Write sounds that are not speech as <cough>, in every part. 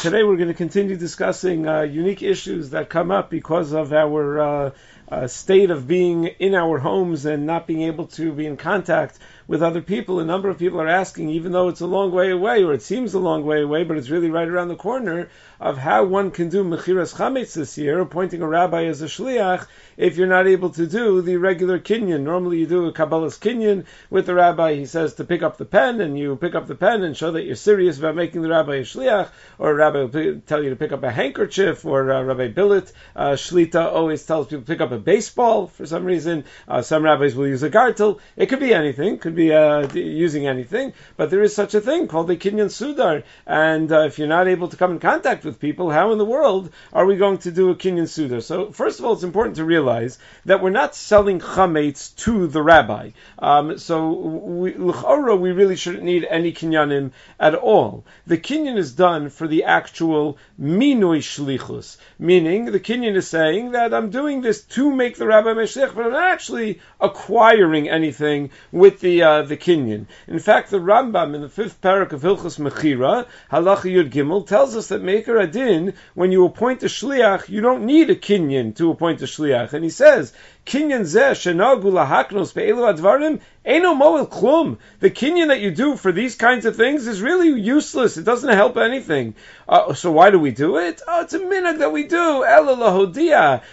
today we're going to continue discussing uh, unique issues that come up because of our uh, uh, state of being in our homes and not being able to be in contact with other people. A number of people are asking, even though it's a long way away, or it seems a long way away, but it's really right around the corner, of how one can do Mechiras Chametz this year, appointing a rabbi as a shliach, if you're not able to do the regular kinyan. Normally you do a Kabbalas kinyan with the rabbi. He says to pick up the pen, and you pick up the pen and show that you're serious about making the rabbi a shliach, or a rabbi will tell you to pick up a handkerchief, or uh, Rabbi Billet, uh, Shlita always tells people to pick up a baseball for some reason. Uh, some rabbis will use a gartel. It could be anything, could be uh, using anything, but there is such a thing called a kinyan sudar, and uh, if you're not able to come in contact with people, how in the world are we going to do a kinyan sudar? So first of all, it's important to realize that we're not selling chametz to the rabbi. Um, so we, we really shouldn't need any kinyanim at all. The kinyan is done for the actual minoi shlichus, meaning the kinyan is saying that I'm doing this to make the rabbi meshlich, but I'm not actually acquiring anything with the uh, the kinyan. In fact, the Rambam in the fifth parak of Hilchas Mechira, Halacha Yud Gimel, tells us that Meker Adin, when you appoint a shliach, you don't need a kinyan to appoint a shliach and he says, Kinyan zeh shenagu lahaknos be'elu advarim eno moel klum. The kinyan that you do for these kinds of things is really useless. It doesn't help anything. Uh, so why do we do it? Oh, it's a minhag that we do.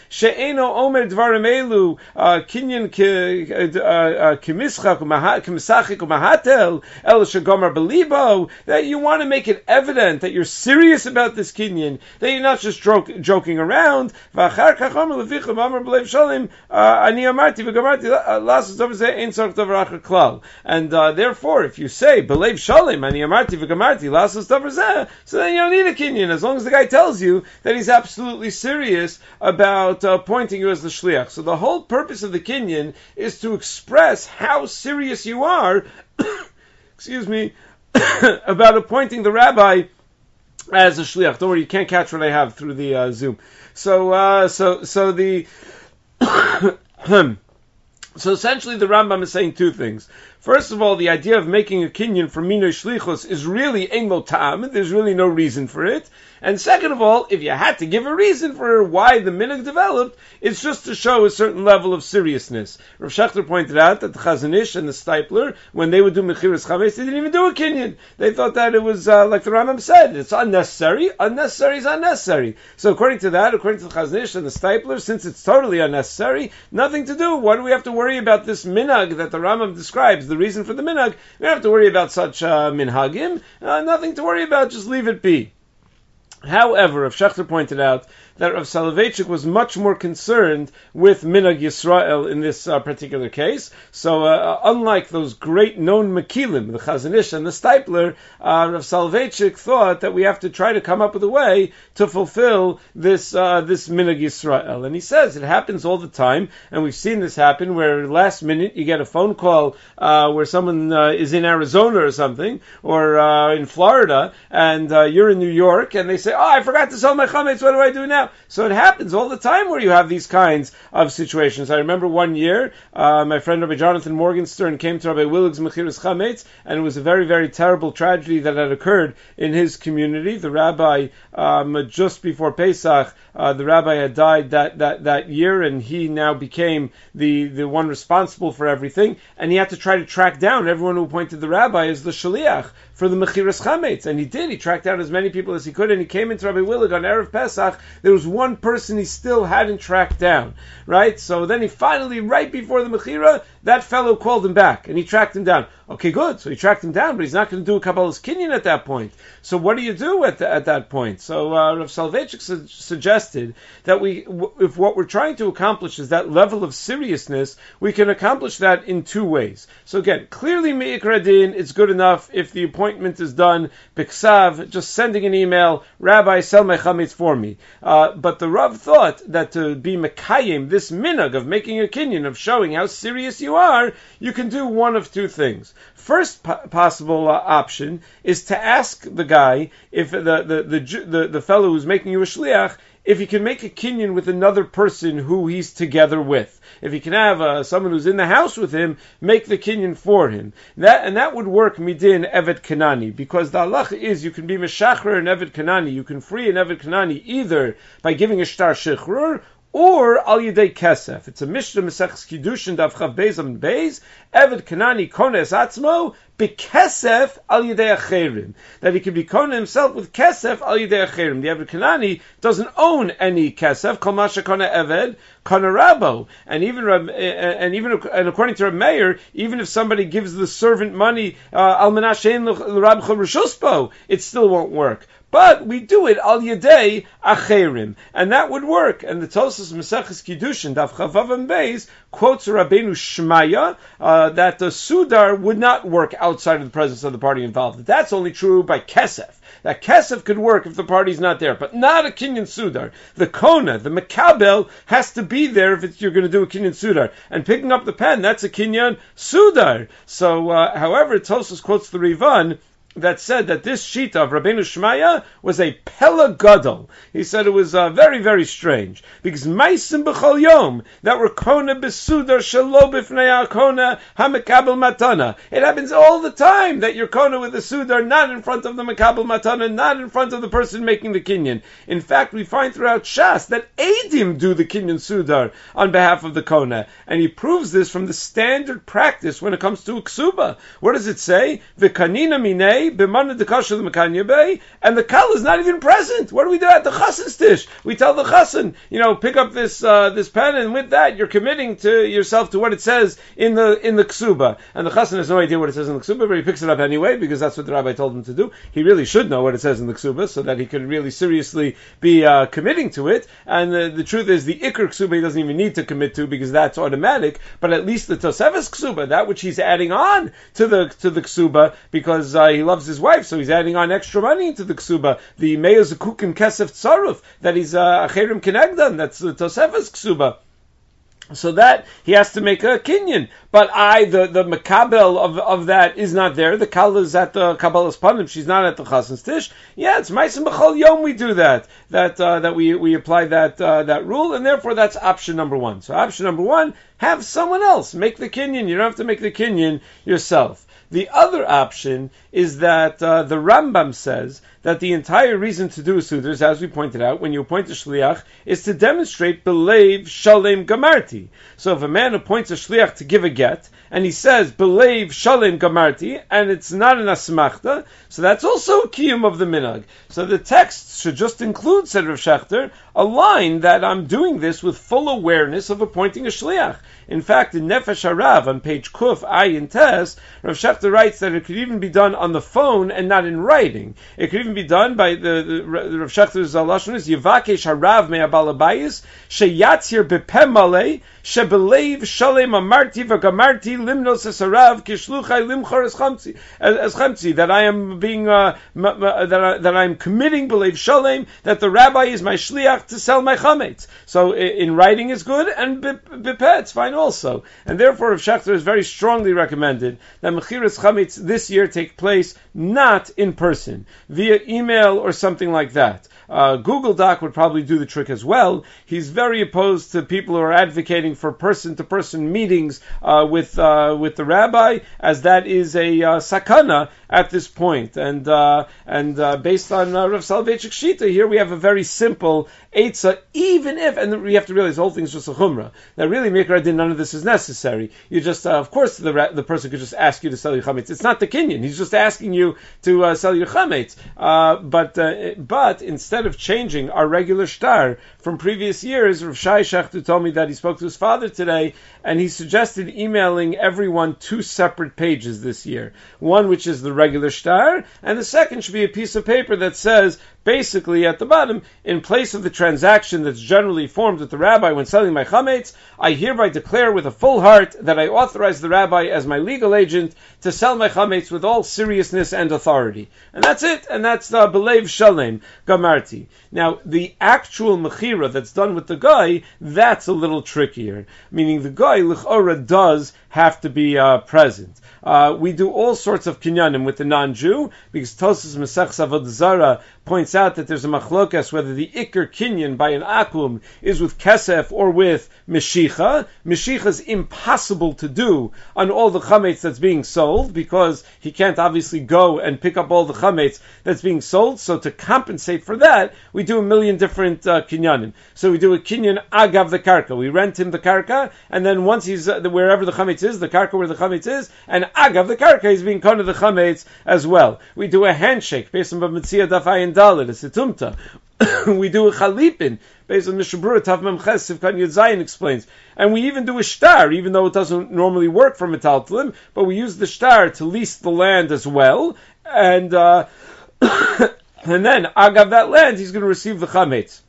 She'eno omer dvarim elu uh, kinyan kimischak kimisachik umahatel el shegomer belibo. That you want to make it evident that you're serious about this kinyan. That you're not just joking around. V'achar kacham levichim amar b'lev shalim. Uh, and uh, therefore, if you say believe shalim ani amarti v'gamarti lasos davar so then you don't need a kinyan as long as the guy tells you that he's absolutely serious about uh, appointing you as the shliach. So the whole purpose of the kinyan is to express how serious you are. <coughs> excuse me <coughs> about appointing the rabbi as a shliach. Don't worry, you can't catch what I have through the uh, Zoom. So, uh, so, so the <coughs> so essentially, the Rambam is saying two things. First of all, the idea of making a kinyan for Mino Shlichus is really Emo Tam. There's really no reason for it. And second of all, if you had to give a reason for why the minhag developed, it's just to show a certain level of seriousness. Rav Schachter pointed out that the Chazon Ish and the Steipler, when they would do Mechiras Chaves, they didn't even do a kinyan. They thought that it was, uh, like the Rambam said, it's unnecessary. Unnecessary is unnecessary. So according to that, according to the Chazon Ish and the Steipler, since it's totally unnecessary, nothing to do. Why do we have to worry about this minhag that the Rambam describes? The reason for the minhag, we don't have to worry about such uh, minhagim. Uh, nothing to worry about. Just leave it be. However, if Schachter pointed out that Rav Soloveitchik was much more concerned with Minag Yisrael in this uh, particular case. So, uh, uh unlike those great known Makilim, the Chazon Ish and the Steipler, uh, Rav Soloveitchik thought that we have to try to come up with a way to fulfill this uh, this Minag Yisrael. And he says it happens all the time, and we've seen this happen where last minute you get a phone call uh, where someone uh, is in Arizona or something, or in Florida, and you're in New York, and they say, "Oh, I forgot to sell my chametz. What do I do now?" So it happens all the time where you have these kinds of situations. I remember one year, uh, my friend Rabbi Jonathan Morgenstern came to Rabbi Willig's Mechiras Chametz, and it was a very, very terrible tragedy that had occurred in his community. The rabbi, um, just before Pesach, uh, the rabbi had died that, that, that year, and he now became the, the one responsible for everything, and he had to try to track down everyone who appointed the rabbi as the shaliach for the Mechiras Chametz, and he did. He tracked down as many people as he could, and he came into Rabbi Willig on Erev Pesach. There was one person he still hadn't tracked down, right? So then he finally, right before the Mechira, that fellow called him back, and he tracked him down. Okay, good. So he tracked him down, but he's not going to do a Kabbalas Kinyan at that point. So what do you do at, the, at that point? So uh, Rav Soloveitchik su- suggested that we, w- if what we're trying to accomplish is that level of seriousness, we can accomplish that in two ways. So again, clearly Me'ikradin, it's good enough if the appointment is done, Biksav, just sending an email, Rabbi, sell my chametz for me. Uh, but the Rav thought that to be Mekayim, this minag of making a Kinyan, of showing how serious you are, you can do one of two things. First po- possible uh, option is to ask the guy if the the, the the the fellow who's making you a shliach if he can make a kinyan with another person who he's together with. If he can have uh, someone who's in the house with him, make the kinyan for him. That and that would work midin evet kanani because the halach is you can be meshachrer and evet kanani. You can free an evet kanani either by giving a shtar shechrur or al yedei kesef. It's a mishnah mesechus kiddushin dav chav beis am beis. Evet kanani kones atzmo bekesef al yedei acherim. That he can be kona himself with kesef al yedei acherim. The Evet kanani doesn't own any kesef. Kol masha kona eved kona rabo. And even and even and according to Rab Meir, even if somebody gives the servant money uh, al menashein l'rab rishuspo, it still won't work. But we do it al yedei acherim, and that would work. And the Tosas Maseches Kiddushin Daf Chavav Beis quotes Rabbeinu Shmaya uh, that the sudar would not work outside of the presence of the party involved. That's only true by kesef. That kesef could work if the party's not there, but not a kinyan sudar. The kona, the makabel, has to be there if you're going to do a kinyan sudar. And picking up the pen, that's a kinyan sudar. So, uh, however, Tosas quotes the Rivan that said that this sheet of Rabbeinu Shmaya was a pelagadol. He said it was uh, very, very strange. Because Maisim B'chol Yom, that were Kona Besudar Shalo B'fnei Kona HaMekabel Matana. It happens all the time that you're Kona with the Sudar not in front of the Mekabel Matana, not in front of the person making the Kinyan. In fact, we find throughout Shas that Adim do the Kinyan Sudar on behalf of the Kona. And he proves this from the standard practice when it comes to Ksuba. What does it say? V'kanina minei b'mana dekasha the bay, and the kal is not even present. What do we do at the chassan stish? We tell the chassan, you know, pick up this uh, this pen, and with that, you're committing to yourself to what it says in the in the ksuba. And the chassan has no idea what it says in the ksuba, but he picks it up anyway because that's what the rabbi told him to do. He really should know what it says in the ksuba so that he could really seriously be uh, committing to it. And the, the truth is, the ikr ksuba he doesn't even need to commit to because that's automatic. But at least the tosefes ksuba, that which he's adding on to the to the ksuba because uh, he loves his wife, so he's adding on extra money into the ksuba. The meyazakukim kesef tsaruf that he's uh, acherim kenegdan. That's the tosefes ksuba. So that he has to make a kinyan. But I, the, the makabel of, of that is not there. The kala is at the kabbalas panim. She's not at the chassan's tish. Yeah, it's ma'asim b'chol yom we do that. That, uh, that we, we apply that, uh, that rule, and therefore that's option number one. So option number one, have someone else make the kinyan. You don't have to make the kinyan yourself. The other option is that uh, the Rambam says that the entire reason to do sudras, as we pointed out, when you appoint a shliach, is to demonstrate believe shalem gamarti. So if a man appoints a shliach to give a get, and he says believe shalem gamarti, and it's not an asmachta, so that's also a kiyum of the Minag. So the text should just include, said Rav Schachter, a line that I'm doing this with full awareness of appointing a shliach. In fact, in Nefesh Harav on page Kuf Ayin Tes, Rav Schachter writes that it could even be done on the phone and not in writing. It could even be done by the, the, the Rav Schachter's lashon is Yivakesh Harav Me'abalabayis Sheyatzir Bepemale Shebelev Shalem Amarti V'Gamarti Limnos Esarav Kishluchai Limchor as Chamtzi that I am being uh, that I, that I am committing Belev Shalem that the rabbi is my shliach to sell my chametz. So in writing is good and bepeh it's fine also. And therefore, Rav Schachter is very strongly recommended that mechiras chametz this year take place not in person via email or something like that. Uh, Google Doc would probably do the trick as well. He's very opposed to people who are advocating for person-to-person meetings uh, with uh, with the rabbi, as that is a uh, sakana at this point. And uh, and uh, based on uh, Rav Soloveitchik Shita, here we have a very simple Eitzah, even if, and we have to realize the whole thing is just a chumrah. That really, Mikra did none of this is necessary. You just, of course, the the person could just ask you to sell your chametz. It's not the kinyan. He's just asking you to sell your chametz. But but instead of changing our regular star from previous years, Rav Shai Schachter told me that he spoke to his father today, and he suggested emailing everyone two separate pages this year. One which is the regular star, and the second should be a piece of paper that says basically at the bottom, in place of the transaction that's generally formed with the rabbi when selling my chametz, I hereby declare with a full heart that I authorize the rabbi as my legal agent to sell my chametz with all seriousness and authority. And that's it, and that's the belev shalem gamarti. Now, the actual mechira that's done with the guy, that's a little trickier. Meaning the guy, lichora, does have to be uh, present. Uh, we do all sorts of kinyanim with the non-Jew because Tosas Avodah Zara points out that there's a machlokas whether the ikr kinyan by an akum is with kesef or with meshicha. Meshicha is impossible to do on all the chametz that's being sold because he can't obviously go and pick up all the chametz that's being sold. So to compensate for that, we do a million different uh, kinyanim. So we do a kinyan agav the karka. We rent him the karka, and then once he's uh, wherever the chametz is, the karka where the chametz is, and agav the karka, he's being of the chametz as well. We do a handshake based on Bamitzia Dafayin Dalit, a situmta. <coughs> we do a chalipin based on Mishabura Tav Memches Sivkan Yudzayin explains, and we even do a shtar, even though it doesn't normally work for metaltalim, but we use the shtar to lease the land as well, and uh, <coughs> and then agav that land, he's going to receive the chametz,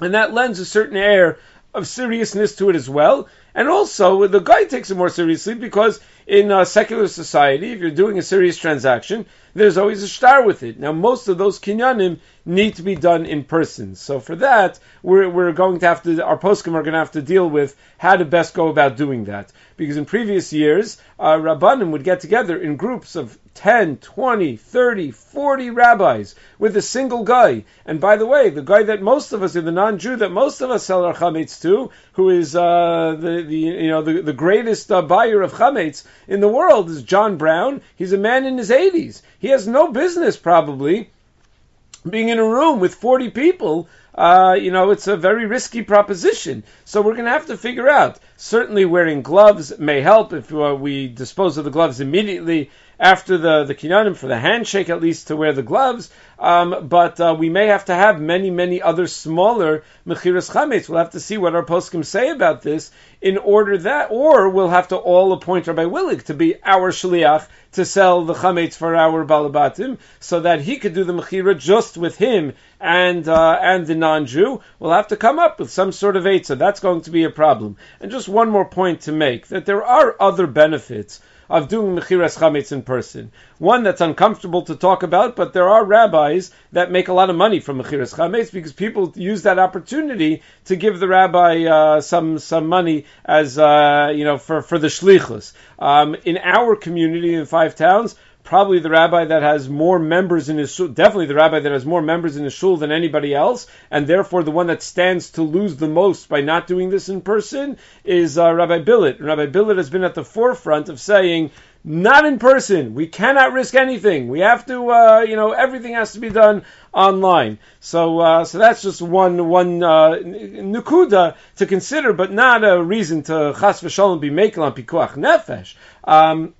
and that lends a certain air of seriousness to it as well. And also, the guy takes it more seriously because in a secular society, if you're doing a serious transaction, there's always a star with it. Now, most of those kinyanim need to be done in person. So for that, we're, we're going to have to, our poskim are going to have to deal with how to best go about doing that. Because in previous years, uh, Rabbanim would get together in groups of 10, 20, 30, 40 rabbis with a single guy. And by the way, the guy that most of us, the non-Jew that most of us sell our chametz to, who is uh, the, the you know the, the greatest uh, buyer of chametz in the world, is John Brown. He's a man in his 80s. He has no business probably being in a room with 40 people uh, you know, it's a very risky proposition. So we're going to have to figure out. Certainly, wearing gloves may help if uh, we dispose of the gloves immediately after the the kinyanim for the handshake, at least to wear the gloves. Um, but uh, we may have to have many, many other smaller mechiras chametz. We'll have to see what our poskim say about this in order that, or we'll have to all appoint Rabbi Willig to be our shliach to sell the chametz for our balabatim, so that he could do the mechira just with him and uh, and the non-Jew. We'll have to come up with some sort of so that's going to be a problem. And just one more point to make that there are other benefits of doing Mechiras Chametz in person. One that's uncomfortable to talk about, but there are rabbis that make a lot of money from Mechiras Chametz because people use that opportunity to give the rabbi uh, some some money as uh, you know for for the shlichus. Um, in our community in five towns, probably the rabbi that has more members in his shul, definitely the rabbi that has more members in his shul than anybody else, and therefore the one that stands to lose the most by not doing this in person is uh, Rabbi Billet. Rabbi Billet has been at the forefront of saying, not in person. We cannot risk anything. We have to, uh, you know, everything has to be done online. So, uh, so that's just one one uh, nukuda to consider, but not a reason to chas v'shalom be makel on pikuach nefesh. Um,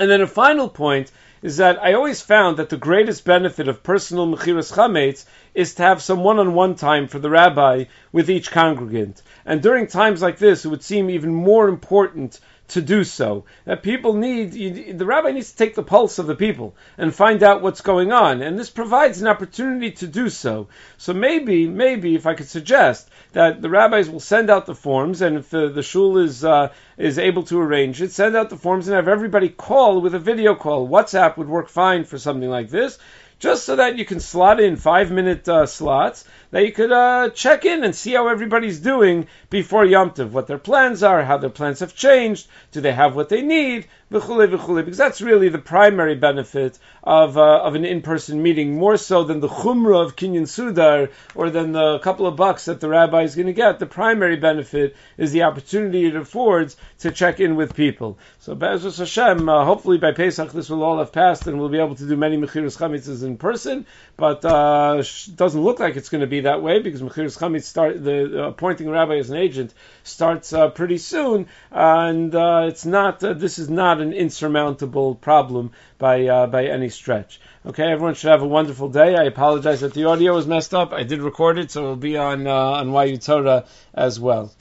and then a final point is that I always found that the greatest benefit of personal mechiras chametz is to have some one-on-one time for the rabbi with each congregant. And during times like this, it would seem even more important to do so. That people need, you, the rabbi needs to take the pulse of the people and find out what's going on. And this provides an opportunity to do so. So maybe, maybe if I could suggest that the rabbis will send out the forms, and if the, the shul is, uh, is able to arrange it, send out the forms and have everybody call with a video call. WhatsApp would work fine for something like this just so that you can slot in five minute uh, slots that you could uh, check in and see how everybody's doing before Yom Tov, what their plans are, how their plans have changed, do they have what they need, v'chule v'chule, because that's really the primary benefit of uh, of an in-person meeting, more so than the chumrah of kinyan sudar or than the couple of bucks that the rabbi is going to get. The primary benefit is the opportunity it affords to check in with people. So Be'ezus Hashem, uh, hopefully by Pesach this will all have passed and we'll be able to do many mechiras chamitzes in person, but uh, doesn't look like it's going to be that way because mechiras chametz start the uh, appointing rabbi as an agent starts uh, pretty soon, and uh, it's not. Uh, this is not an insurmountable problem by uh, by any stretch. Okay, everyone should have a wonderful day. I apologize that the audio was messed up. I did record it, so it'll be on uh, on YU Torah as well.